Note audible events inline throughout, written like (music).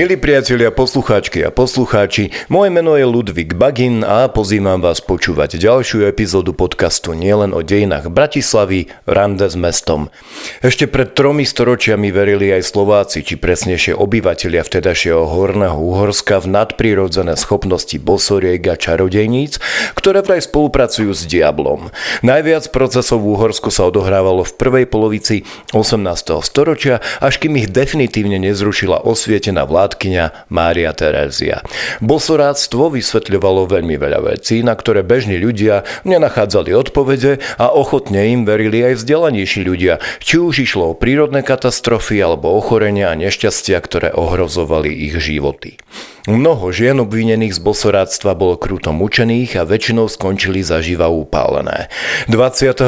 Milí priatelia, poslucháčky a poslucháči, moje meno je Ludvík Bagin a pozývam vás počúvať ďalšiu epizódu podcastu nielen o dejinách Bratislavy, rande s mestom. Ešte pred tromi storočiami verili aj Slováci, či presnejšie obyvatelia vtedajšieho Horného Uhorska v nadprirodzené schopnosti bosoriek a čarodejníc, ktoré vraj spolupracujú s diablom. Najviac procesov v Uhorsku sa odohrávalo v prvej polovici 18. storočia, až kým ich definitívne nezrušila osvietená vláda vládkyňa Mária Terézia. Bosoráctvo vysvetľovalo veľmi veľa vecí, na ktoré bežní ľudia nenachádzali odpovede a ochotne im verili aj vzdelanejší ľudia, či už išlo o prírodné katastrofy alebo ochorenia a nešťastia, ktoré ohrozovali ich životy. Mnoho žien obvinených z bosoráctva bolo kruto mučených a väčšinou skončili zaživa upálené. 24.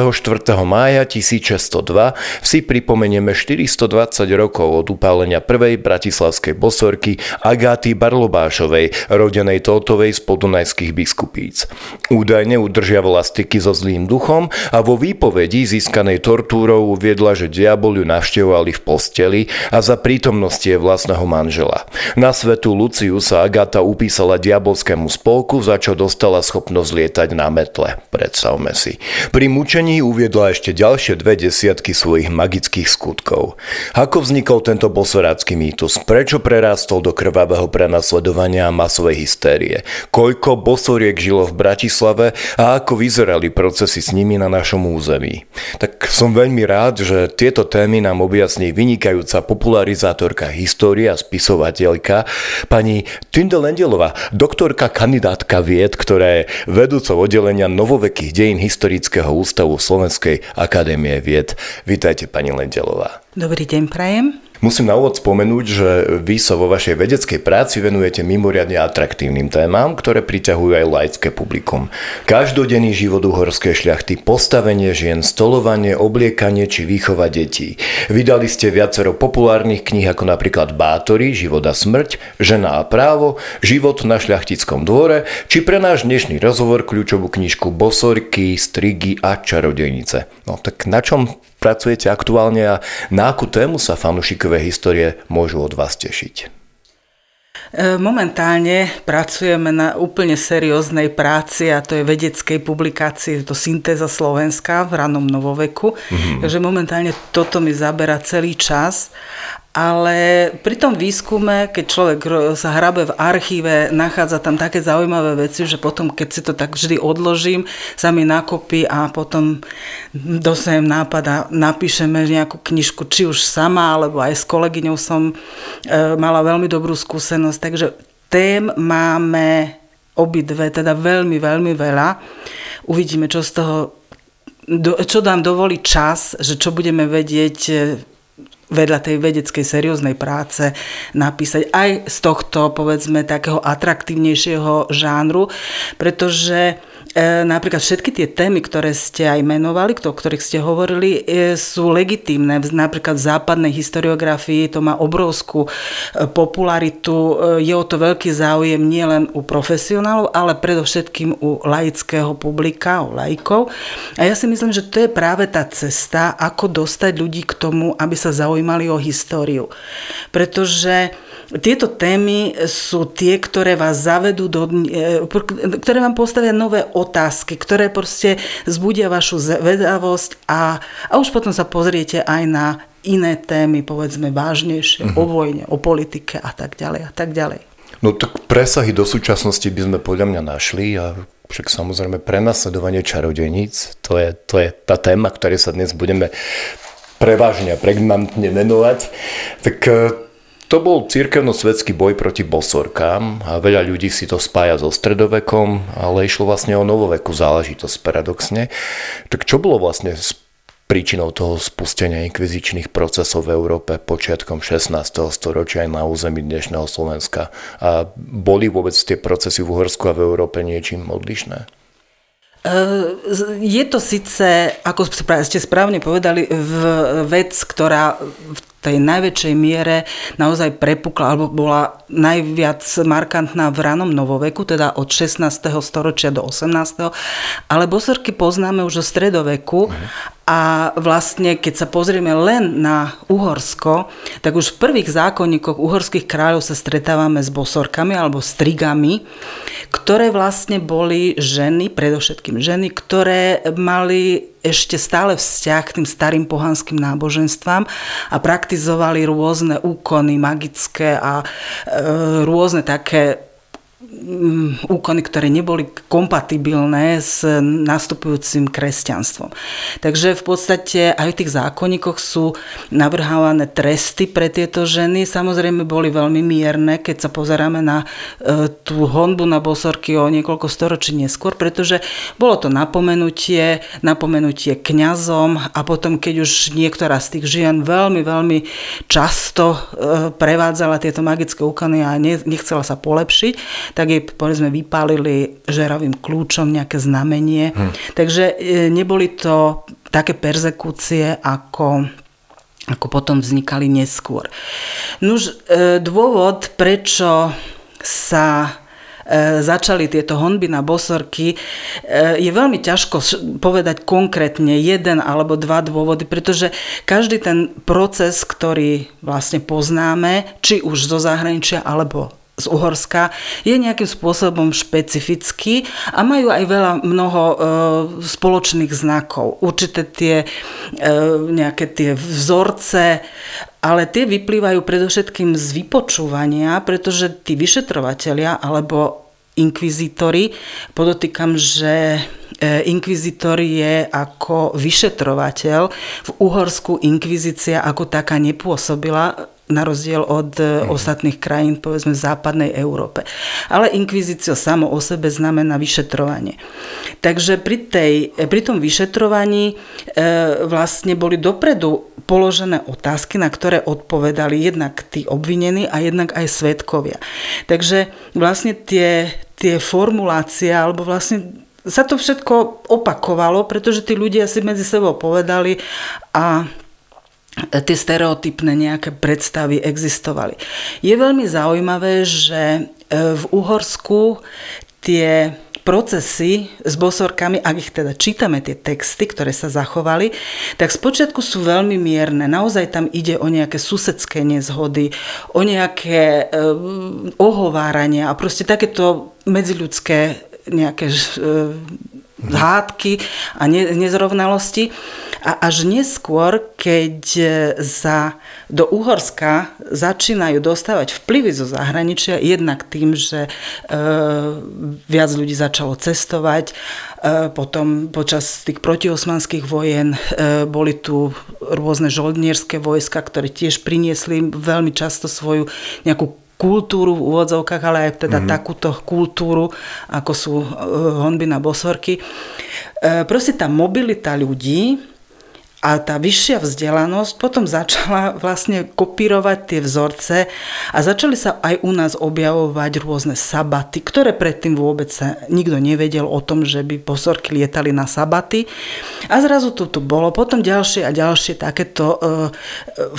mája 1602 si pripomenieme 420 rokov od upálenia prvej bratislavskej bosorky Agáty Barlobášovej, rodenej Tótovej z podunajských biskupíc. Údajne udržiavala styky so zlým duchom a vo výpovedi získanej tortúrou uviedla, že diabol ju navštevovali v posteli a za prítomnosti vlastného manžela. Na svetu Luciu sa Agata upísala diabolskému spolku, za čo dostala schopnosť lietať na metle. Predstavme si. Pri mučení uviedla ešte ďalšie dve desiatky svojich magických skutkov. Ako vznikol tento bosorácky mýtus? Prečo prerástol do krvavého prenasledovania a masovej hystérie? Koľko bosoriek žilo v Bratislave a ako vyzerali procesy s nimi na našom území? Tak som veľmi rád, že tieto témy nám objasní vynikajúca popularizátorka histórie a spisovateľka pani Tünde Lendelová, doktorka kandidátka vied, ktorá je vedúcou oddelenia novovekých dejín Historického ústavu Slovenskej akadémie vied. Vítajte, pani Lendelová. Dobrý deň, prajem. Musím na úvod spomenúť, že vy sa vo vašej vedeckej práci venujete mimoriadne atraktívnym témam, ktoré priťahujú aj laické publikum. Každodenný život uhorskej šľachty, postavenie žien, stolovanie, obliekanie či výchova detí. Vydali ste viacero populárnych kníh ako napríklad Bátory, Život a smrť, Žena a právo, Život na šľachtickom dvore, či pre náš dnešný rozhovor kľúčovú knižku Bosorky, Strigy a Čarodejnice. No tak na čom pracujete aktuálne a na akú tému sa fanúšikové histórie môžu od vás tešiť? E, momentálne pracujeme na úplne serióznej práci a to je vedeckej publikácii, to Syntéza Slovenska v ranom novoveku. Mm-hmm. Takže momentálne toto mi zabera celý čas ale pri tom výskume, keď človek sa hrabe v archíve, nachádza tam také zaujímavé veci, že potom, keď si to tak vždy odložím, sa mi nakopí a potom dosajem a napíšeme nejakú knižku, či už sama, alebo aj s kolegyňou som e, mala veľmi dobrú skúsenosť. Takže tém máme obidve, teda veľmi, veľmi veľa. Uvidíme, čo z toho čo nám dovolí čas, že čo budeme vedieť vedľa tej vedeckej serióznej práce napísať aj z tohto, povedzme, takého atraktívnejšieho žánru, pretože E, napríklad všetky tie témy, ktoré ste aj menovali, o ktorých ste hovorili, e, sú legitímne. Napríklad v západnej historiografii to má obrovskú e, popularitu, je o to veľký záujem nielen u profesionálov, ale predovšetkým u laického publika, u laikov. A ja si myslím, že to je práve tá cesta, ako dostať ľudí k tomu, aby sa zaujímali o históriu. Pretože tieto témy sú tie, ktoré vás zavedú do, ktoré vám postavia nové otázky, ktoré proste zbudia vašu zvedavosť a, a už potom sa pozriete aj na iné témy, povedzme vážnejšie, uh-huh. o vojne, o politike a tak ďalej a tak ďalej. No tak presahy do súčasnosti by sme podľa mňa našli a však samozrejme prenasledovanie čarodeníc, to je, to je tá téma, ktorej sa dnes budeme prevažne a pregnantne venovať. Tak to bol církevno-svetský boj proti bosorkám a veľa ľudí si to spája so stredovekom, ale išlo vlastne o novoveku záležitosť paradoxne. Tak čo bolo vlastne príčinou toho spustenia inkvizičných procesov v Európe počiatkom 16. storočia aj na území dnešného Slovenska? A boli vôbec tie procesy v Uhorsku a v Európe niečím odlišné? Je to síce, ako ste správne povedali, vec, ktorá v tej najväčšej miere naozaj prepukla, alebo bola najviac markantná v ranom novoveku, teda od 16. storočia do 18. Ale bosorky poznáme už o stredoveku a vlastne, keď sa pozrieme len na Uhorsko, tak už v prvých zákonníkoch uhorských kráľov sa stretávame s bosorkami alebo strigami, ktoré vlastne boli ženy, predovšetkým ženy, ktoré mali ešte stále vzťah k tým starým pohanským náboženstvám a praktizovali rôzne úkony magické a e, rôzne také úkony, ktoré neboli kompatibilné s nastupujúcim kresťanstvom. Takže v podstate aj v tých zákonníkoch sú navrhávané tresty pre tieto ženy. Samozrejme boli veľmi mierne, keď sa pozeráme na e, tú honbu na bosorky o niekoľko storočí neskôr, pretože bolo to napomenutie, napomenutie kňazom a potom, keď už niektorá z tých žien veľmi, veľmi často e, prevádzala tieto magické úkony a nechcela sa polepšiť, tak jej povedzme vypálili žeravým kľúčom nejaké znamenie. Hm. Takže e, neboli to také perzekúcie, ako ako potom vznikali neskôr. Nuž, e, dôvod, prečo sa e, začali tieto honby na bosorky, je veľmi ťažko povedať konkrétne jeden alebo dva dôvody, pretože každý ten proces, ktorý vlastne poznáme, či už zo zahraničia alebo z Uhorska je nejakým spôsobom špecifický a majú aj veľa mnoho e, spoločných znakov. Určité tie e, nejaké tie vzorce, ale tie vyplývajú predovšetkým z vypočúvania, pretože tí vyšetrovatelia alebo inkvizítori, podotýkam, že e, inkvizitor je ako vyšetrovateľ. V Uhorsku inkvizícia ako taká nepôsobila na rozdiel od mm. ostatných krajín, povedzme v západnej Európe. Ale inkvizícia samo o sebe znamená vyšetrovanie. Takže pri, tej, pri tom vyšetrovaní e, vlastne boli dopredu položené otázky, na ktoré odpovedali jednak tí obvinení a jednak aj svetkovia. Takže vlastne tie, tie formulácie, alebo vlastne sa to všetko opakovalo, pretože tí ľudia si medzi sebou povedali a tie stereotypné nejaké predstavy existovali. Je veľmi zaujímavé, že e, v Uhorsku tie procesy s bosorkami, ak ich teda čítame tie texty, ktoré sa zachovali, tak spočiatku sú veľmi mierne. Naozaj tam ide o nejaké susedské nezhody, o nejaké e, ohovárania a proste takéto medziľudské nejaké e, hádky a ne, nezrovnalosti. A až neskôr, keď sa do Uhorska začínajú dostávať vplyvy zo zahraničia, jednak tým, že e, viac ľudí začalo cestovať, e, potom počas tých protiosmanských vojen e, boli tu rôzne žoldnierské vojska, ktoré tiež priniesli veľmi často svoju nejakú kultúru v úvodzovkách, ale aj teda mm. takúto kultúru, ako sú honby na bosorky. Proste tá mobilita ľudí a tá vyššia vzdelanosť potom začala vlastne kopírovať tie vzorce a začali sa aj u nás objavovať rôzne sabaty, ktoré predtým vôbec sa nikto nevedel o tom, že by posorky lietali na sabaty. A zrazu to tu bolo. Potom ďalšie a ďalšie takéto e, e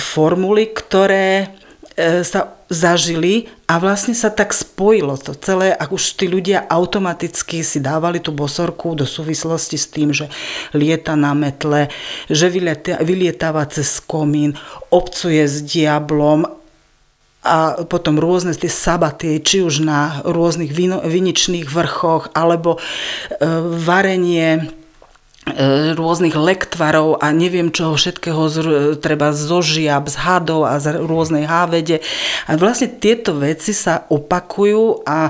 formuly, ktoré E, sa zažili a vlastne sa tak spojilo to celé, ak už tí ľudia automaticky si dávali tú bosorku do súvislosti s tým, že lieta na metle, že vylietáva cez komín, obcuje s diablom a potom rôzne tie sabaty, či už na rôznych viničných vrchoch, alebo e, varenie E, rôznych lektvarov a neviem čoho všetkého z, treba zo žiab, z hadov a z rôznej hávede. A vlastne tieto veci sa opakujú a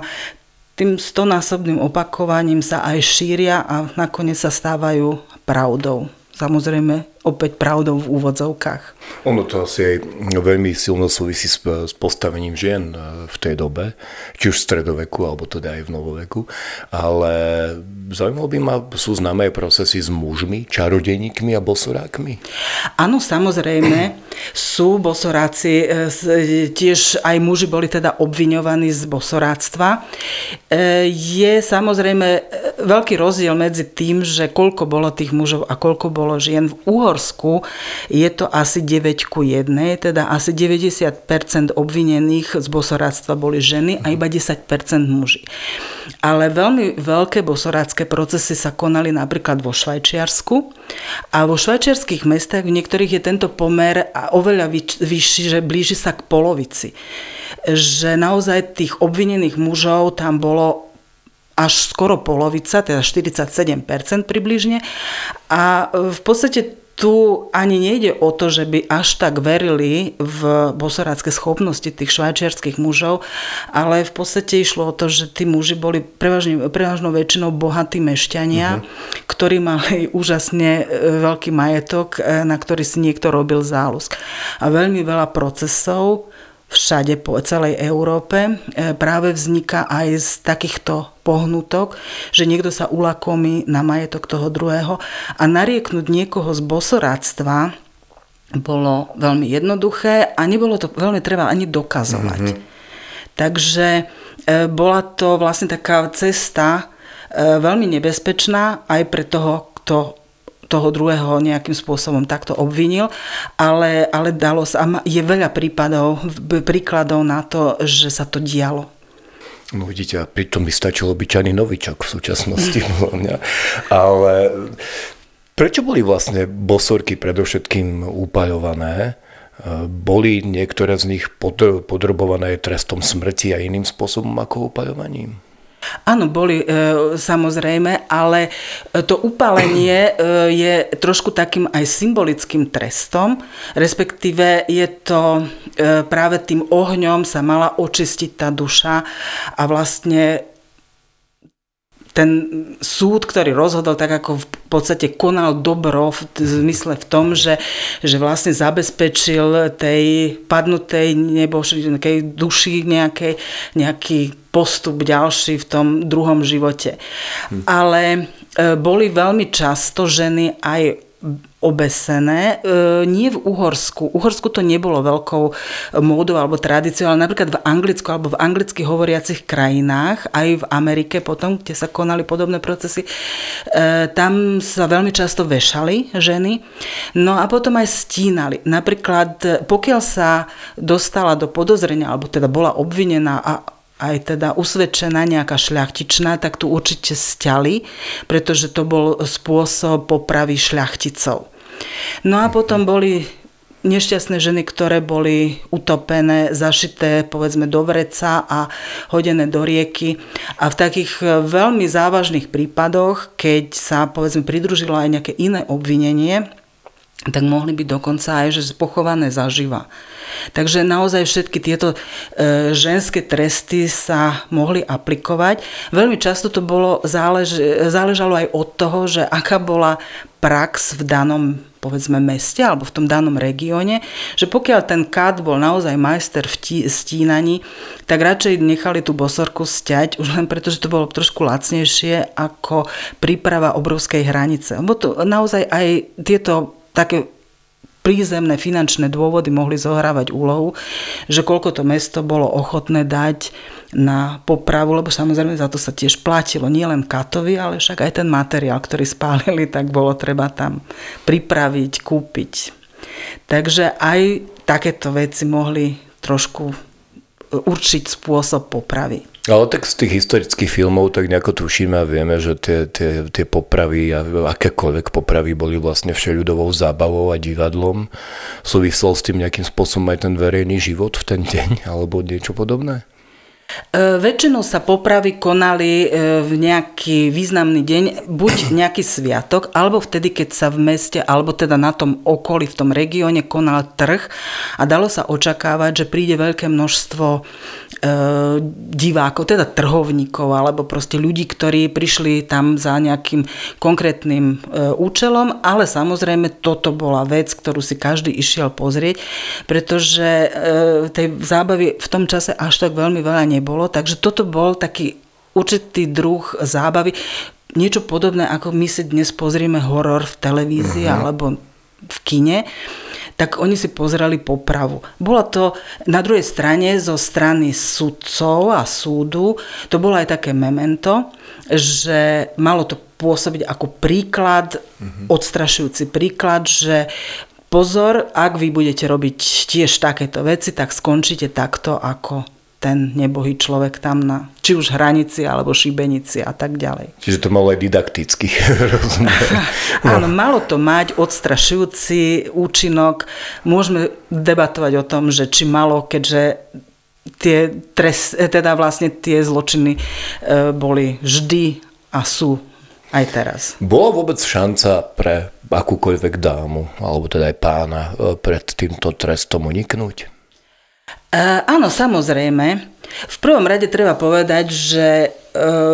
tým stonásobným opakovaním sa aj šíria a nakoniec sa stávajú pravdou. Samozrejme, opäť pravdou v úvodzovkách. Ono to asi aj veľmi silno súvisí s, s postavením žien e, v tej dobe, či už v stredoveku, alebo teda aj v novoveku. Ale zaujímalo by ma, sú známe procesy s mužmi, čarodejníkmi a bosorákmi? Áno, samozrejme. (clears throat) sú bosoráci, e, tiež aj muži boli teda obviňovaní z bosoráctva. E, je samozrejme veľký rozdiel medzi tým, že koľko bolo tých mužov a koľko bolo žien. V Uhorsku je to asi 9 ku 1, teda asi 90% obvinených z bosoráctva boli ženy a iba 10% muži. Ale veľmi veľké bosorácké procesy sa konali napríklad vo Švajčiarsku a vo švajčiarských mestách v niektorých je tento pomer oveľa vyšší, že blíži sa k polovici že naozaj tých obvinených mužov tam bolo až skoro polovica, teda 47% približne. A v podstate tu ani nejde o to, že by až tak verili v bosorácké schopnosti tých švajčiarských mužov, ale v podstate išlo o to, že tí muži boli prevažne, prevažnou väčšinou bohatí mešťania, uh-huh. ktorí mali úžasne e, veľký majetok, e, na ktorý si niekto robil zálusk. A veľmi veľa procesov všade po celej Európe e, práve vzniká aj z takýchto pohnutok, že niekto sa ulakomí na majetok toho druhého a narieknúť niekoho z bosoráctva bolo veľmi jednoduché a nebolo to veľmi treba ani dokazovať. Mm-hmm. Takže e, bola to vlastne taká cesta e, veľmi nebezpečná aj pre toho, kto toho druhého nejakým spôsobom takto obvinil, ale, ale dalo sa, je veľa prípadov, príkladov na to, že sa to dialo. No vidíte, a pritom by stačilo obyčajný novičok v súčasnosti, (laughs) mňa. Ale prečo boli vlastne bosorky predovšetkým upajované? Boli niektoré z nich podrobované trestom smrti a iným spôsobom ako upajovaním? Áno, boli e, samozrejme, ale to upálenie e, je trošku takým aj symbolickým trestom, respektíve je to e, práve tým ohňom sa mala očistiť tá duša a vlastne ten súd, ktorý rozhodol tak ako v podstate konal dobro v zmysle v tom, že, že vlastne zabezpečil tej padnutej nebo nejakej duši nejakej, nejaký postup ďalší v tom druhom živote. Hm. Ale e, boli veľmi často ženy aj obesené. E, nie v Uhorsku. Uhorsku to nebolo veľkou módou alebo tradíciou, ale napríklad v Anglicku alebo v anglicky hovoriacich krajinách, aj v Amerike potom, kde sa konali podobné procesy, e, tam sa veľmi často vešali ženy. No a potom aj stínali. Napríklad, pokiaľ sa dostala do podozrenia, alebo teda bola obvinená a aj teda usvedčená nejaká šľachtičná, tak tu určite stiali, pretože to bol spôsob popravy šľachticov. No a potom boli nešťastné ženy, ktoré boli utopené, zašité povedzme do vreca a hodené do rieky. A v takých veľmi závažných prípadoch, keď sa povedzme pridružilo aj nejaké iné obvinenie, tak mohli byť dokonca aj že pochované zaživa. Takže naozaj všetky tieto e, ženské tresty sa mohli aplikovať. Veľmi často to bolo, zálež, záležalo aj od toho, že aká bola prax v danom povedzme meste alebo v tom danom regióne, že pokiaľ ten kád bol naozaj majster v tí, stínaní, tak radšej nechali tú bosorku stiať, už len preto, že to bolo trošku lacnejšie ako príprava obrovskej hranice. Lebo to naozaj aj tieto také prízemné finančné dôvody mohli zohrávať úlohu, že koľko to mesto bolo ochotné dať na popravu, lebo samozrejme za to sa tiež platilo nielen katovi, ale však aj ten materiál, ktorý spálili, (laughs) tak bolo treba tam pripraviť, kúpiť. Takže aj takéto veci mohli trošku určiť spôsob popravy. Ale tak z tých historických filmov tak nejako tušíme a vieme, že tie, tie, tie popravy a akékoľvek popravy boli vlastne všeľudovou zábavou a divadlom. Súvisel s tým nejakým spôsobom aj ten verejný život v ten deň (laughs) alebo niečo podobné? E, väčšinou sa popravy konali e, v nejaký významný deň, buď (clears throat) nejaký sviatok, alebo vtedy, keď sa v meste, alebo teda na tom okolí, v tom regióne konal trh a dalo sa očakávať, že príde veľké množstvo divákov, teda trhovníkov, alebo proste ľudí, ktorí prišli tam za nejakým konkrétnym účelom, ale samozrejme toto bola vec, ktorú si každý išiel pozrieť, pretože tej zábavy v tom čase až tak veľmi veľa nebolo, takže toto bol taký určitý druh zábavy. Niečo podobné, ako my si dnes pozrieme horor v televízii uh-huh. alebo v kine. Tak oni si pozerali popravu. Bolo to na druhej strane zo strany sudcov a súdu, to bolo aj také memento, že malo to pôsobiť ako príklad, mm-hmm. odstrašujúci príklad, že pozor, ak vy budete robiť tiež takéto veci, tak skončíte takto ako ten nebohý človek tam na či už hranici alebo šibenici a tak ďalej. Čiže to malo aj didaktický (laughs) rozmer. no. (laughs) Áno, malo to mať odstrašujúci účinok. Môžeme debatovať o tom, že či malo, keďže tie, trest, teda vlastne tie zločiny e, boli vždy a sú aj teraz. Bola vôbec šanca pre akúkoľvek dámu, alebo teda aj pána, e, pred týmto trestom uniknúť? E, áno, samozrejme. V prvom rade treba povedať, že e,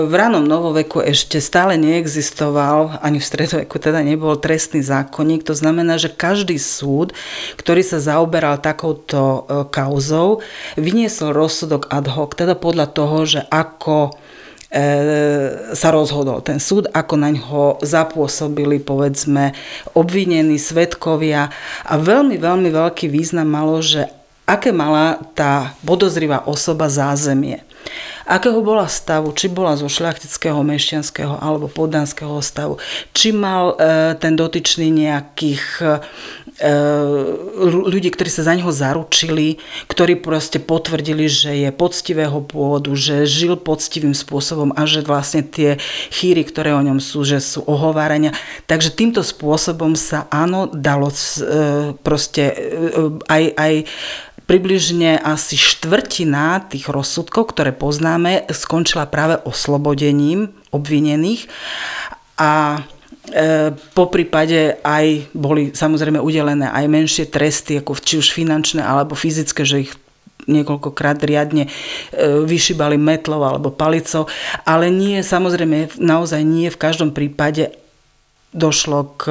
v ranom novoveku ešte stále neexistoval, ani v stredoveku teda nebol trestný zákonník. To znamená, že každý súd, ktorý sa zaoberal takouto e, kauzou, vyniesol rozsudok ad hoc, teda podľa toho, že ako sa rozhodol ten súd, ako na ňo zapôsobili povedzme obvinení svetkovia a veľmi, veľmi veľký význam malo, že aké mala tá podozrivá osoba zázemie. Akého bola stavu, či bola zo šľachtického, mešťanského alebo poddanského stavu, či mal e, ten dotyčný nejakých e, ľudí, ktorí sa za neho zaručili, ktorí proste potvrdili, že je poctivého pôvodu, že žil poctivým spôsobom a že vlastne tie chýry, ktoré o ňom sú, že sú ohovárania. Takže týmto spôsobom sa áno, dalo e, proste e, aj, aj približne asi štvrtina tých rozsudkov, ktoré poznáme, skončila práve oslobodením obvinených. A e, po prípade aj boli samozrejme udelené aj menšie tresty, ako či už finančné alebo fyzické, že ich niekoľkokrát riadne e, vyšibali metlov alebo palicou, ale nie, samozrejme, naozaj nie v každom prípade došlo k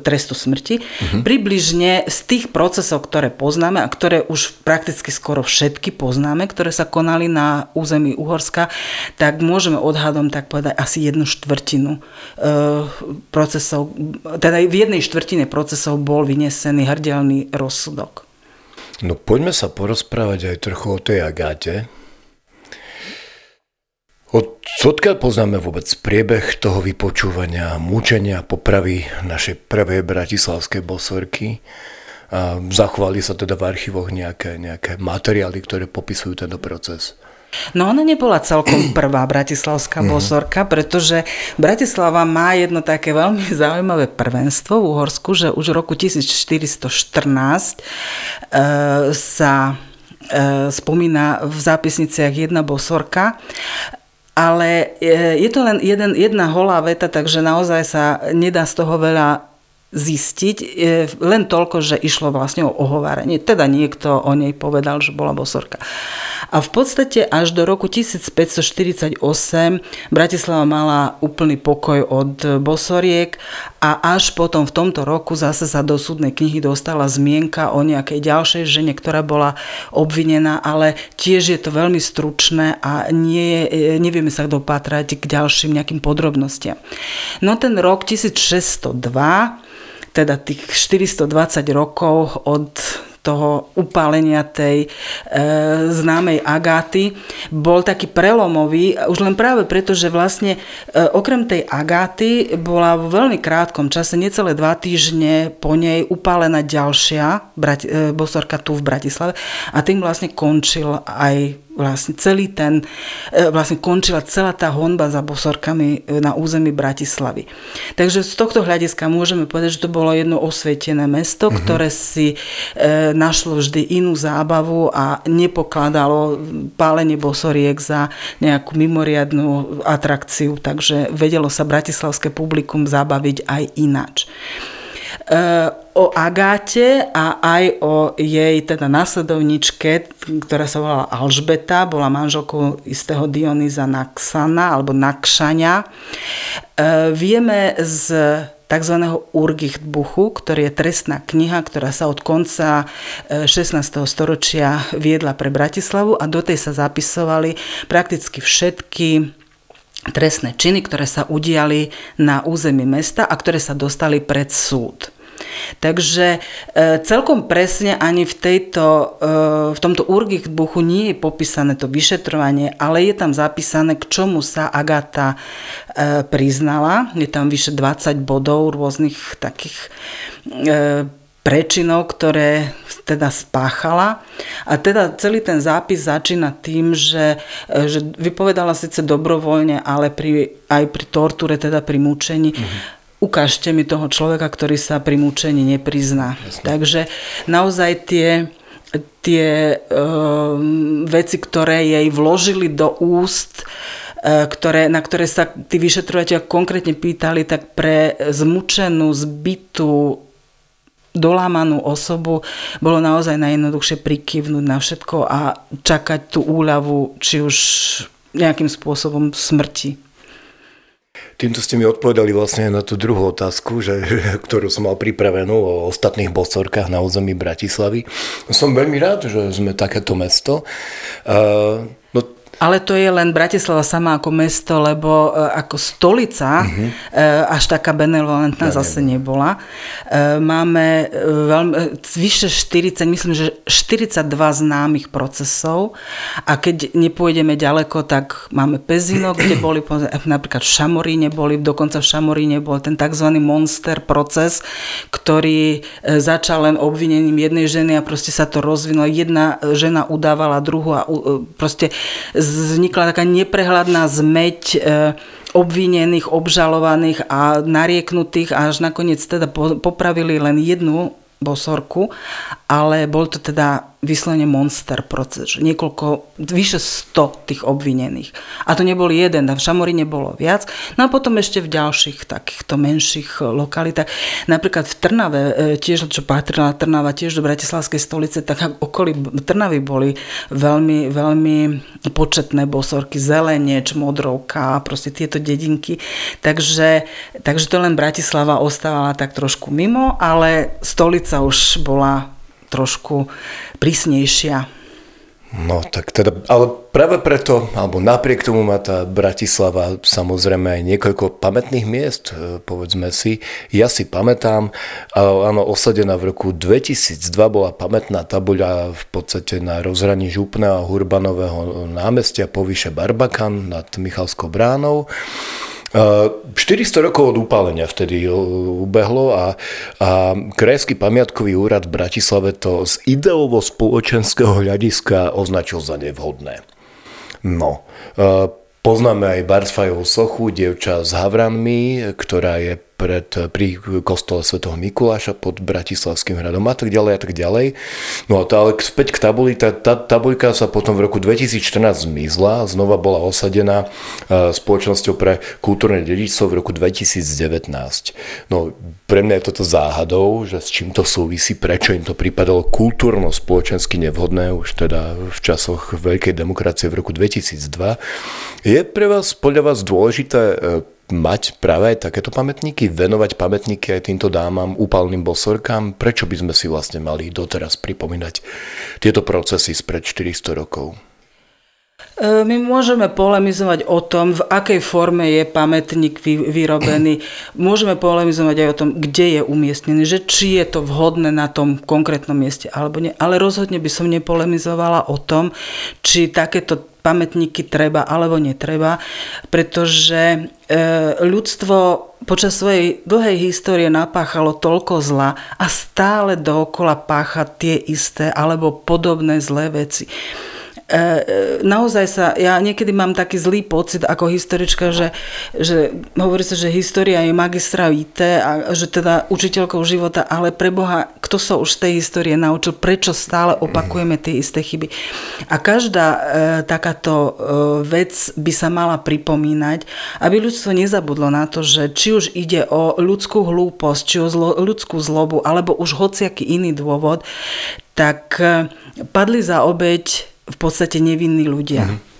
trestu smrti. Uh-huh. Približne z tých procesov, ktoré poznáme a ktoré už prakticky skoro všetky poznáme, ktoré sa konali na území Uhorska, tak môžeme odhadom tak povedať asi jednu štvrtinu uh, procesov, teda v jednej štvrtine procesov bol vynesený hrdelný rozsudok. No poďme sa porozprávať aj trochu o tej Agáte, od, odkiaľ poznáme vôbec priebeh toho vypočúvania, mučenia, popravy našej prvej bratislavskej bosorky? Zachovali sa teda v archívoch nejaké, nejaké materiály, ktoré popisujú tento proces? No ona nebola celkom (clears throat) prvá bratislavská mhm. bosorka, pretože Bratislava má jedno také veľmi (laughs) zaujímavé prvenstvo v Uhorsku, že už v roku 1414 e, sa e, spomína v zápisniciach jedna bosorka ale je to len jeden, jedna holá veta, takže naozaj sa nedá z toho veľa zistiť, len toľko, že išlo vlastne o ohováranie. Teda niekto o nej povedal, že bola bosorka. A v podstate až do roku 1548 Bratislava mala úplný pokoj od bosoriek a až potom v tomto roku zase sa do súdnej knihy dostala zmienka o nejakej ďalšej žene, ktorá bola obvinená, ale tiež je to veľmi stručné a nie, nevieme sa dopatrať k ďalším nejakým podrobnostiam. No ten rok 1602 teda tých 420 rokov od toho upálenia tej e, známej Agáty bol taký prelomový, už len práve preto, že vlastne e, okrem tej Agáty bola v veľmi krátkom čase, necelé dva týždne po nej upálená ďalšia brati, e, bosorka tu v Bratislave a tým vlastne končil aj vlastne celý ten, e, vlastne končila celá tá honba za bosorkami e, na území Bratislavy. Takže z tohto hľadiska môžeme povedať, že to bolo jedno osvietené mesto, uh-huh. ktoré si e, našlo vždy inú zábavu a nepokladalo pálenie bosoriek za nejakú mimoriadnú atrakciu, takže vedelo sa bratislavské publikum zabaviť aj ináč. Eh, o Agáte a aj o jej teda následovničke, ktorá sa volala Alžbeta, bola manželkou istého Dionyza Naxana alebo Nakšania. Eh, vieme z tzv. Urgichtbuchu, ktorý je trestná kniha, ktorá sa od konca 16. Eh, storočia viedla pre Bratislavu a do tej sa zapisovali prakticky všetky trestné činy, ktoré sa udiali na území mesta a ktoré sa dostali pred súd. Takže e, celkom presne ani v, tejto, e, v tomto Urgichbuchu nie je popísané to vyšetrovanie, ale je tam zapísané, k čomu sa Agata e, priznala. Je tam vyše 20 bodov rôznych takých prečinov, ktoré teda spáchala. A teda celý ten zápis začína tým, že, že vypovedala síce dobrovoľne, ale pri, aj pri tortúre, teda pri mučení, mm-hmm ukážte mi toho človeka, ktorý sa pri mučení neprizná. Jasne. Takže naozaj tie, tie uh, veci, ktoré jej vložili do úst, uh, ktoré, na ktoré sa tí vyšetrovateľia konkrétne pýtali, tak pre zmučenú, zbytú dolámanú osobu bolo naozaj najjednoduchšie prikyvnúť na všetko a čakať tú úľavu, či už nejakým spôsobom smrti. Týmto ste mi odpovedali vlastne na tú druhú otázku, že, (laughs) ktorú som mal pripravenú o ostatných bosorkách na území Bratislavy. Som veľmi rád, že sme takéto mesto. Uh, ale to je len Bratislava sama ako mesto, lebo e, ako stolica uh-huh. až taká benevolentná ja, zase nebola. E, máme veľmi, vyše 40, myslím, že 42 známych procesov a keď nepôjdeme ďaleko, tak máme Pezino, (clears throat) kde boli napríklad v Šamoríne boli, dokonca v Šamoríne bol ten tzv. monster proces, ktorý začal len obvinením jednej ženy a proste sa to rozvinulo. Jedna žena udávala druhú a proste z vznikla taká neprehľadná zmeť e, obvinených, obžalovaných a narieknutých a až nakoniec teda popravili len jednu bosorku, ale bol to teda vyslovene monster proces, niekoľko, vyše 100 tých obvinených. A to nebol jeden, v Šamoríne bolo viac. No a potom ešte v ďalších takýchto menších lokalitách. Napríklad v Trnave, e, tiež čo patrila Trnava tiež do Bratislavskej stolice, tak okolí Trnavy boli veľmi, veľmi početné bosorky, Zelenieč, Modrovka, proste tieto dedinky. Takže, takže to len Bratislava ostávala tak trošku mimo, ale stolica už bola trošku prísnejšia. No tak teda, ale práve preto, alebo napriek tomu má tá Bratislava samozrejme aj niekoľko pamätných miest, e, povedzme si. Ja si pamätám, áno, osadená v roku 2002 bola pamätná tabuľa v podstate na rozhraní Župného a Hurbanového námestia povyše Barbakan nad Michalskou bránou. 400 rokov od upálenia vtedy ubehlo a, a Krajský pamiatkový úrad v Bratislave to z ideovo-spoločenského hľadiska označil za nevhodné. No, poznáme aj Barsfajovú sochu, dievča s havranmi, ktorá je pred, pri kostole svätého Mikuláša pod Bratislavským hradom a tak ďalej a tak ďalej. No ale späť k tabuli, tá, tá tabuľka sa potom v roku 2014 zmizla, znova bola osadená e, spoločnosťou pre kultúrne dedičstvo v roku 2019. No pre mňa je toto záhadou, že s čím to súvisí, prečo im to pripadalo kultúrno-spoločensky nevhodné už teda v časoch veľkej demokracie v roku 2002. Je pre vás podľa vás dôležité e, mať práve aj takéto pamätníky, venovať pamätníky aj týmto dámam, úpalným bosorkám? Prečo by sme si vlastne mali doteraz pripomínať tieto procesy spred 400 rokov? E, my môžeme polemizovať o tom, v akej forme je pamätník vyrobený. (clears throat) Môžeme polemizovať aj o tom, kde je umiestnený, že či je to vhodné na tom konkrétnom mieste alebo nie. Ale rozhodne by som nepolemizovala o tom, či takéto pamätníky treba alebo netreba, pretože e, ľudstvo počas svojej dlhej histórie napáchalo toľko zla a stále dookola pácha tie isté alebo podobné zlé veci. E, e, naozaj sa, ja niekedy mám taký zlý pocit ako historička, že, že hovorí sa, že história je magistra vitae a že teda učiteľkou života, ale pre Boha, kto sa už z tej histórie naučil, prečo stále opakujeme tie isté chyby. A každá e, takáto e, vec by sa mala pripomínať, aby ľudstvo nezabudlo na to, že či už ide o ľudskú hlúposť, či o zlo, ľudskú zlobu, alebo už hociaký iný dôvod, tak e, padli za obeď v podstate nevinní ľudia. Mm-hmm.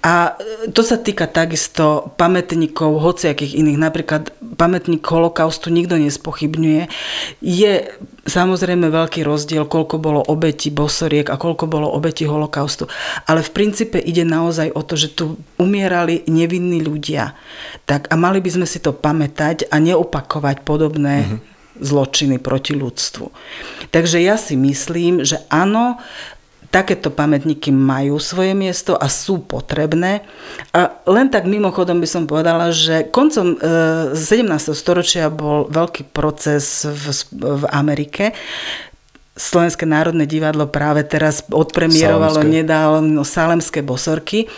A to sa týka takisto pamätníkov, hociakých iných. Napríklad pamätník holokaustu nikto nespochybňuje. Je samozrejme veľký rozdiel, koľko bolo obeti bosoriek a koľko bolo obeti holokaustu. Ale v princípe ide naozaj o to, že tu umierali nevinní ľudia. Tak a mali by sme si to pamätať a neopakovať podobné mm-hmm zločiny proti ľudstvu. Takže ja si myslím, že áno, takéto pamätníky majú svoje miesto a sú potrebné. A len tak mimochodom by som povedala, že koncom 17. E, storočia bol veľký proces v, v Amerike, Slovenské národné divadlo práve teraz odpremierovalo nedávno Salemské bosorky. E,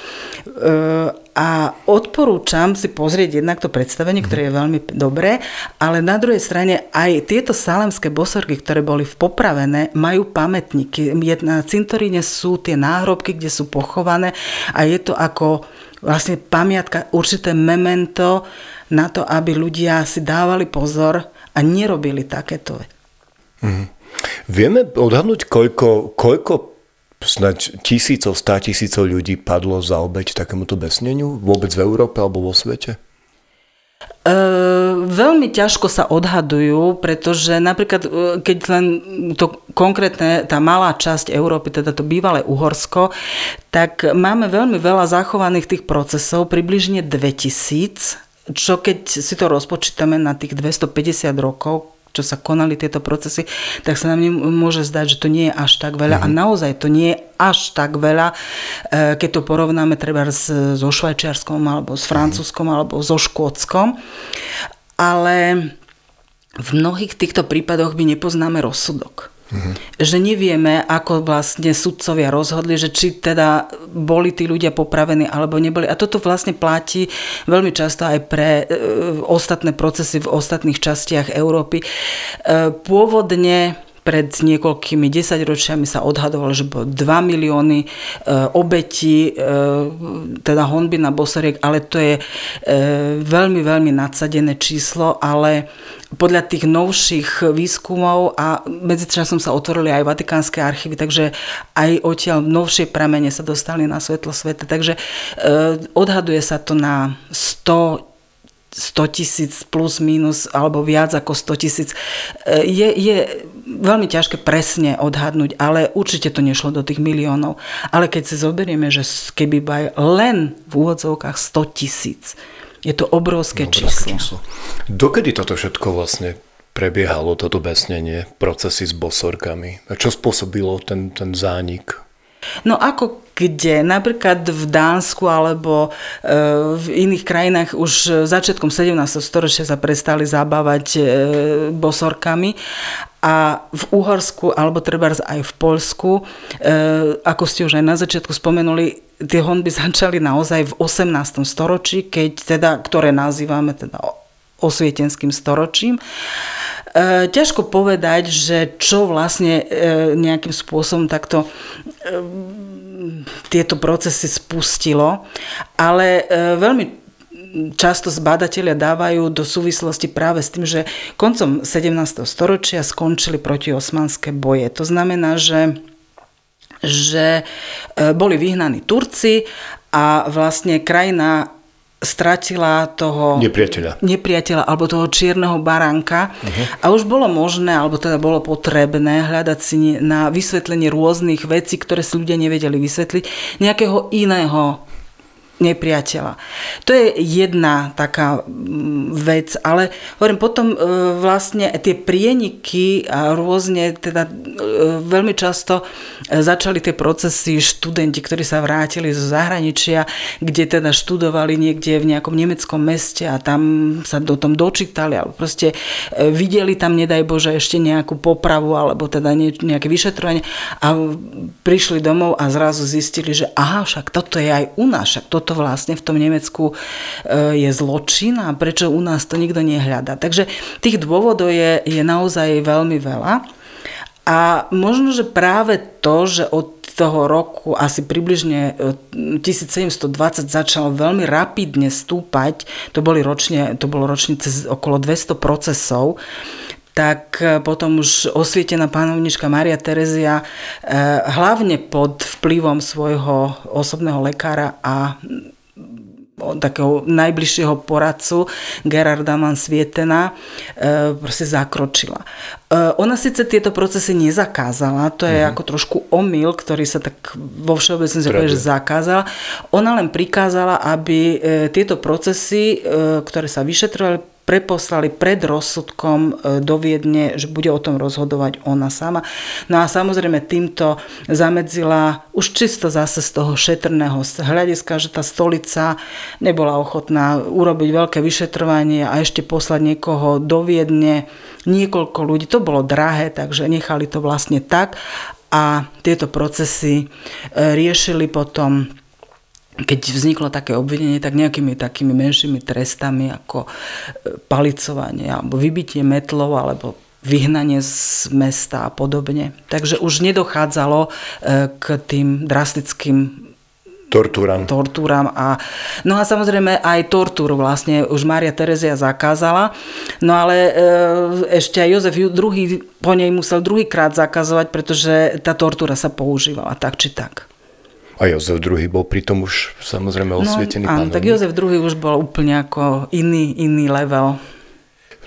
a odporúčam si pozrieť jednak to predstavenie, ktoré je veľmi dobré, ale na druhej strane aj tieto salemské bosorky, ktoré boli v popravené, majú pamätníky. Na cintoríne sú tie náhrobky, kde sú pochované a je to ako vlastne pamiatka, určité memento na to, aby ľudia si dávali pozor a nerobili takéto. Mm-hmm. Vieme odhadnúť, koľko, koľko snať tisícov, stá tisícov ľudí padlo za obeď takémuto besneniu? Vôbec v Európe alebo vo svete? E, veľmi ťažko sa odhadujú, pretože napríklad, e, keď len to konkrétne, tá malá časť Európy, teda to bývalé Uhorsko, tak máme veľmi veľa zachovaných tých procesov, približne 2000, čo keď si to rozpočítame na tých 250 rokov, čo sa konali tieto procesy, tak sa nám môže zdať, že to nie je až tak veľa. Mm. A mhm. naozaj to nie je až tak veľa, e, keď to porovnáme treba so Švajčiarskom, alebo s Francúzskom, mm. alebo so Škótskom. Ale v mnohých týchto prípadoch my nepoznáme rozsudok. Mm-hmm. Že nevieme, ako vlastne sudcovia rozhodli, že či teda boli tí ľudia popravení alebo neboli. A toto vlastne platí veľmi často aj pre e, ostatné procesy v ostatných častiach Európy. E, pôvodne pred niekoľkými desaťročiami sa odhadovalo, že bolo 2 milióny e, obetí, e, teda honby na bosoriek, ale to je e, veľmi, veľmi nadsadené číslo, ale podľa tých novších výskumov a medzičasom sa otvorili aj vatikánske archívy, takže aj odtiaľ novšie pramene sa dostali na svetlo sveta. Takže odhaduje sa to na 100 100 tisíc plus minus alebo viac ako 100 tisíc. E, je, je veľmi ťažké presne odhadnúť, ale určite to nešlo do tých miliónov. Ale keď si zoberieme, že keby aj len v úvodzovkách 100 tisíc, je to obrovské, obrovské číslo. číslo. Dokedy toto všetko vlastne prebiehalo, toto besnenie, procesy s bosorkami? A čo spôsobilo ten, ten zánik? No ako kde napríklad v Dánsku alebo e, v iných krajinách už začiatkom 17. storočia sa prestali zabávať e, bosorkami a v Uhorsku alebo treba aj v Polsku, e, ako ste už aj na začiatku spomenuli, tie honby (laughs) začali naozaj v 18. storočí, keď teda, ktoré nazývame teda osvietenským storočím. E, ťažko povedať, že čo vlastne e, nejakým spôsobom takto tieto procesy spustilo, ale veľmi často zbadatelia dávajú do súvislosti práve s tým, že koncom 17. storočia skončili protiosmanské boje. To znamená, že že boli vyhnaní Turci a vlastne krajina stratila toho nepriateľa. nepriateľa alebo toho čierneho baránka uh-huh. a už bolo možné, alebo teda bolo potrebné hľadať si na vysvetlenie rôznych vecí, ktoré si ľudia nevedeli vysvetliť, nejakého iného nepriateľa. To je jedna taká mm, vec, ale hovorím, potom e, vlastne tie prieniky a rôzne, teda e, veľmi často e, začali tie procesy študenti, ktorí sa vrátili zo zahraničia, kde teda študovali niekde v nejakom nemeckom meste a tam sa do tom dočítali, alebo proste videli tam, nedaj Bože, ešte nejakú popravu, alebo teda nejaké vyšetrovanie a prišli domov a zrazu zistili, že aha, však toto je aj u nás, však toto to vlastne v tom Nemecku e, je zločin a prečo u nás to nikto nehľada. Takže tých dôvodov je, je naozaj veľmi veľa. A možno, že práve to, že od toho roku asi približne 1720 e, začalo veľmi rapidne stúpať, to, boli ročne, to bolo ročne cez okolo 200 procesov, tak e, potom už osvietená pánovnička Maria Terezia e, hlavne pod vplyvom svojho osobného lekára a takého najbližšieho poradcu Gerarda Mansvietena e, proste zakročila. Ona síce tieto procesy nezakázala, to je mm-hmm. ako trošku omyl, ktorý sa tak vo všeobecnosti povie, že zakázala. Ona len prikázala, aby tieto procesy, ktoré sa vyšetrovali, preposlali pred rozsudkom e, do Viedne, že bude o tom rozhodovať ona sama. No a samozrejme týmto zamedzila už čisto zase z toho šetrného hľadiska, že tá stolica nebola ochotná urobiť veľké vyšetrovanie a ešte poslať niekoho do Viedne, niekoľko ľudí. To bolo drahé, takže nechali to vlastne tak a tieto procesy e, riešili potom keď vzniklo také obvinenie, tak nejakými takými menšími trestami ako e, palicovanie alebo vybitie metlov alebo vyhnanie z mesta a podobne. Takže už nedochádzalo e, k tým drastickým tortúram. tortúram a, no a samozrejme aj tortúru vlastne už Mária Terezia zakázala, no ale e, ešte aj Jozef druhý po nej musel druhýkrát zakazovať, pretože tá tortúra sa používala tak či tak. A Jozef II bol pritom už samozrejme no, osvietený no, áno, tak Jozef II už bol úplne ako iný, iný level.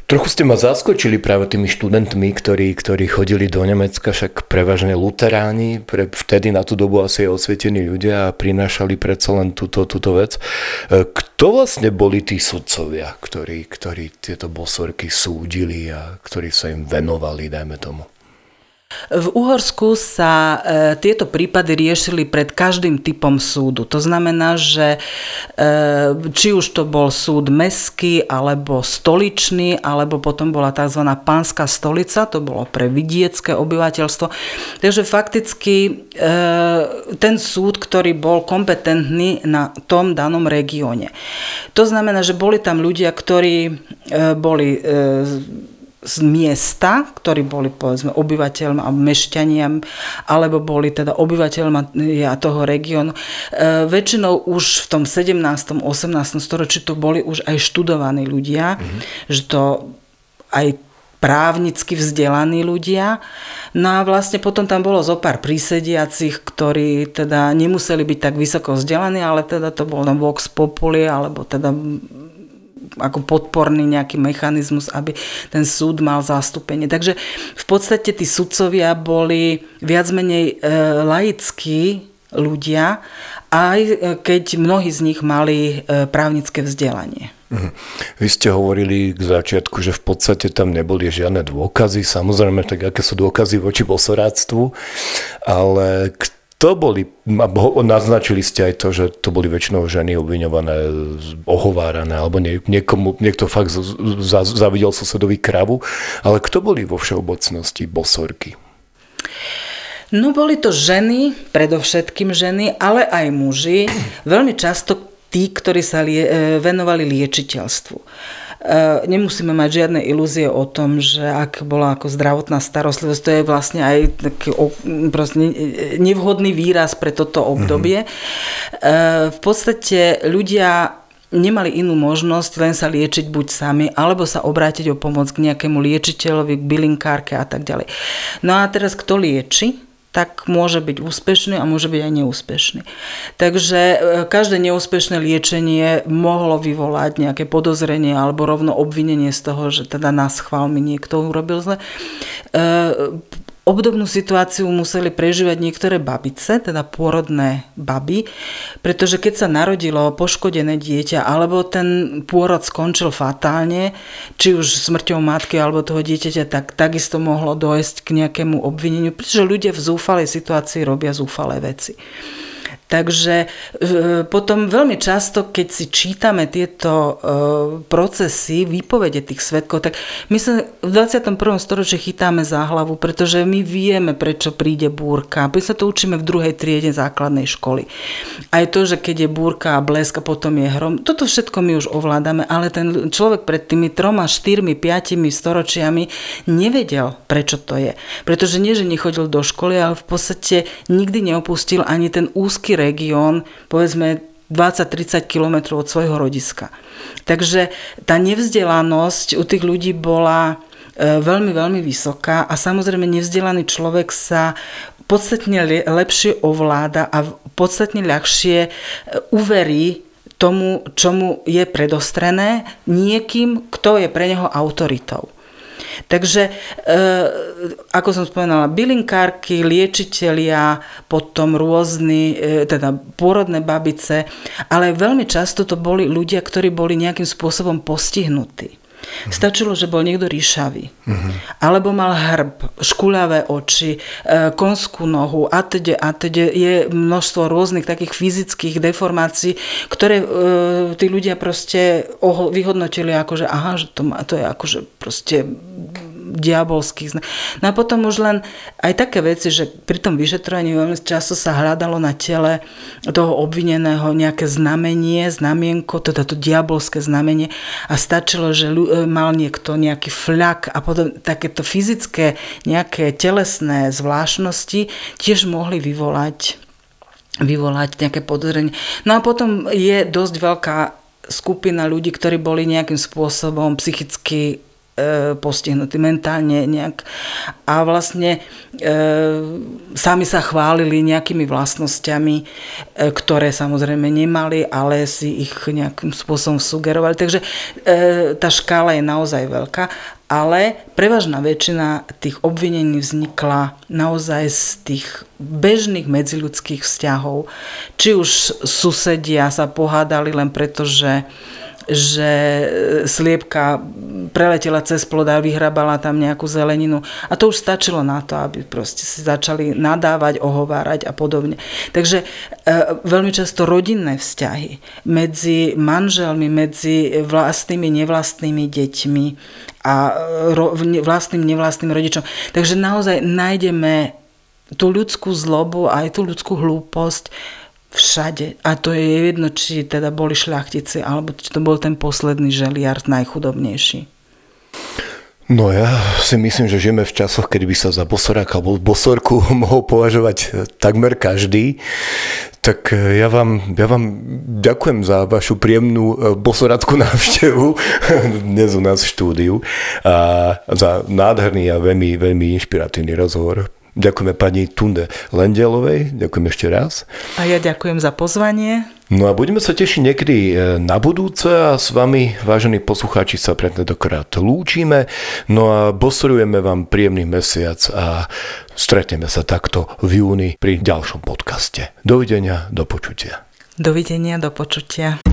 Trochu ste ma zaskočili práve tými študentmi, ktorí, ktorí chodili do Nemecka, však prevažne luteráni, pre, vtedy na tú dobu asi osvietení ľudia a prinášali predsa len túto, túto vec. E, kto vlastne boli tí sudcovia, ktorí, ktorí tieto bosorky súdili a ktorí sa im venovali, dajme tomu? V Uhorsku sa e, tieto prípady riešili pred každým typom súdu. To znamená, že e, či už to bol súd meský, alebo stoličný, alebo potom bola tzv. pánska stolica, to bolo pre vidiecké obyvateľstvo. Takže fakticky e, ten súd, ktorý bol kompetentný na tom danom regióne. To znamená, že boli tam ľudia, ktorí e, boli e, z miesta, ktorí boli povedzme obyvateľmi a mešťaniam, alebo boli teda obyvateľmi toho regiónu. E, väčšinou už v tom 17. 18. storočí to boli už aj študovaní ľudia, mm-hmm. že to aj právnicky vzdelaní ľudia. No a vlastne potom tam bolo zo pár prísediacich, ktorí teda nemuseli byť tak vysoko vzdelaní, ale teda to bol tam vox populi, alebo teda ako podporný nejaký mechanizmus, aby ten súd mal zastúpenie. Takže v podstate tí sudcovia boli viac menej e, laickí ľudia, aj e, keď mnohí z nich mali e, právnické vzdelanie. Mhm. Vy ste hovorili k začiatku, že v podstate tam neboli žiadne dôkazy, samozrejme, tak aké sú dôkazy voči bosoráctvu, ale to boli, naznačili ste aj to, že to boli väčšinou ženy obviňované, ohovárané, alebo nie, niekomu, niekto fakt zavidel susedovi kravu, ale kto boli vo všeobecnosti bosorky? No boli to ženy, predovšetkým ženy, ale aj muži, veľmi často tí, ktorí sa lie, e, venovali liečiteľstvu. E, nemusíme mať žiadne ilúzie o tom, že ak bola ako zdravotná starostlivosť, to je vlastne aj taký proste nevhodný výraz pre toto obdobie. Mm-hmm. V podstate ľudia nemali inú možnosť len sa liečiť buď sami, alebo sa obrátiť o pomoc k nejakému liečiteľovi, k bylinkárke a tak ďalej. No a teraz kto lieči? Tak môže byť úspešný a môže byť aj neúspešný. Takže e, každé neúspešné liečenie mohlo vyvolať nejaké podozrenie alebo rovno obvinenie z toho, že teda nás chvál mi niekto urobil zle. Obdobnú situáciu museli prežívať niektoré babice, teda pôrodné baby, pretože keď sa narodilo poškodené dieťa alebo ten pôrod skončil fatálne, či už smrťou matky alebo toho dieťaťa, tak takisto mohlo dojsť k nejakému obvineniu, pretože ľudia v zúfalej situácii robia zúfalé veci. Takže potom veľmi často, keď si čítame tieto e, procesy, výpovede tých svetkov, tak my sa v 21. storočí chytáme za hlavu, pretože my vieme, prečo príde búrka. My sa to učíme v druhej triede základnej školy. Aj to, že keď je búrka a blesk a potom je hrom, toto všetko my už ovládame, ale ten človek pred tými troma, štyrmi, piatimi storočiami nevedel, prečo to je. Pretože nie, že nechodil do školy, ale v podstate nikdy neopustil ani ten úzky región, povedzme 20-30 kilometrov od svojho rodiska. Takže tá nevzdelanosť u tých ľudí bola e, veľmi, veľmi vysoká a samozrejme nevzdelaný človek sa podstatne lepšie ovláda a podstatne ľahšie e, uverí tomu, čomu je predostrené niekým, kto je pre neho autoritou. Takže, e, ako som spomenala, bylinkárky, liečitelia, potom rôzni, e, teda pôrodné babice, ale veľmi často to boli ľudia, ktorí boli nejakým spôsobom postihnutí. Stačilo, že bol niekto ríšavý. Uh-huh. Alebo mal hrb, škuľavé oči, e, konskú nohu a teda a teda je množstvo rôznych takých fyzických deformácií, ktoré e, tí ľudia proste vyhodnotili ako, že aha, že to, má, to je akože proste diabolských. No a potom už len aj také veci, že pri tom vyšetrovaní veľmi často sa hľadalo na tele toho obvineného nejaké znamenie, znamienko, teda to diabolské znamenie a stačilo, že e, mal niekto nejaký fľak a potom takéto fyzické nejaké telesné zvláštnosti tiež mohli vyvolať vyvolať nejaké podozrenie. No a potom je dosť veľká skupina ľudí, ktorí boli nejakým spôsobom psychicky postihnutí mentálne nejak. A vlastne e, sami sa chválili nejakými vlastnosťami, e, ktoré samozrejme nemali, ale si ich nejakým spôsobom sugerovali. Takže e, tá škála je naozaj veľká, ale prevažná väčšina tých obvinení vznikla naozaj z tých bežných medziľudských vzťahov. Či už susedia sa pohádali len preto, že že e, sliepka preletela cez plod a vyhrabala tam nejakú zeleninu. A to už stačilo na to, aby proste si začali nadávať, ohovárať a podobne. Takže e, veľmi často rodinné vzťahy medzi manželmi, medzi vlastnými, nevlastnými deťmi a ro, vlastným, nevlastným rodičom. Takže naozaj nájdeme tú ľudskú zlobu aj tú ľudskú hlúposť všade. A to je jedno, či teda boli šľachtici, alebo či to bol ten posledný želiard najchudobnejší. No ja si myslím, že žijeme v časoch, kedy by sa za bosoráka alebo bosorku (laughs) mohol považovať takmer každý. Tak e, ja vám, ja vám ďakujem za vašu príjemnú e, bosoradskú (laughs) návštevu (laughs) dnes u nás v štúdiu a za nádherný a veľmi, veľmi inšpiratívny rozhovor. Ďakujeme pani Tunde Lendelovej, ďakujem ešte raz. A ja ďakujem za pozvanie. No a budeme sa tešiť niekedy e, na budúce a s vami, vážení poslucháči, sa pre tentokrát lúčime. No a bosorujeme vám príjemný mesiac a stretneme sa takto v júni pri ďalšom podcaste. Dovidenia, do počutia. Dovidenia, do počutia.